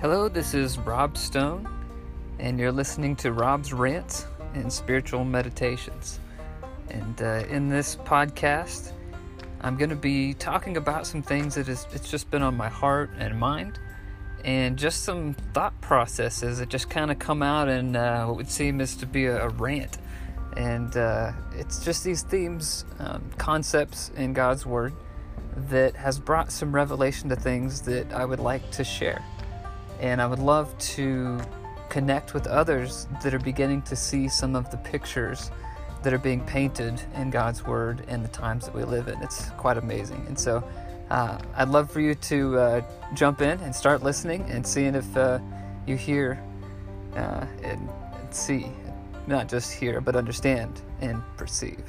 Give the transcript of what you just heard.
Hello, this is Rob Stone, and you're listening to Rob's Rants and Spiritual Meditations. And uh, in this podcast, I'm going to be talking about some things that is, it's just been on my heart and mind, and just some thought processes that just kind of come out in uh, what would seem as to be a, a rant. And uh, it's just these themes, um, concepts in God's Word that has brought some revelation to things that I would like to share. And I would love to connect with others that are beginning to see some of the pictures that are being painted in God's Word in the times that we live in. It's quite amazing. And so uh, I'd love for you to uh, jump in and start listening and seeing if uh, you hear uh, and, and see, not just hear, but understand and perceive.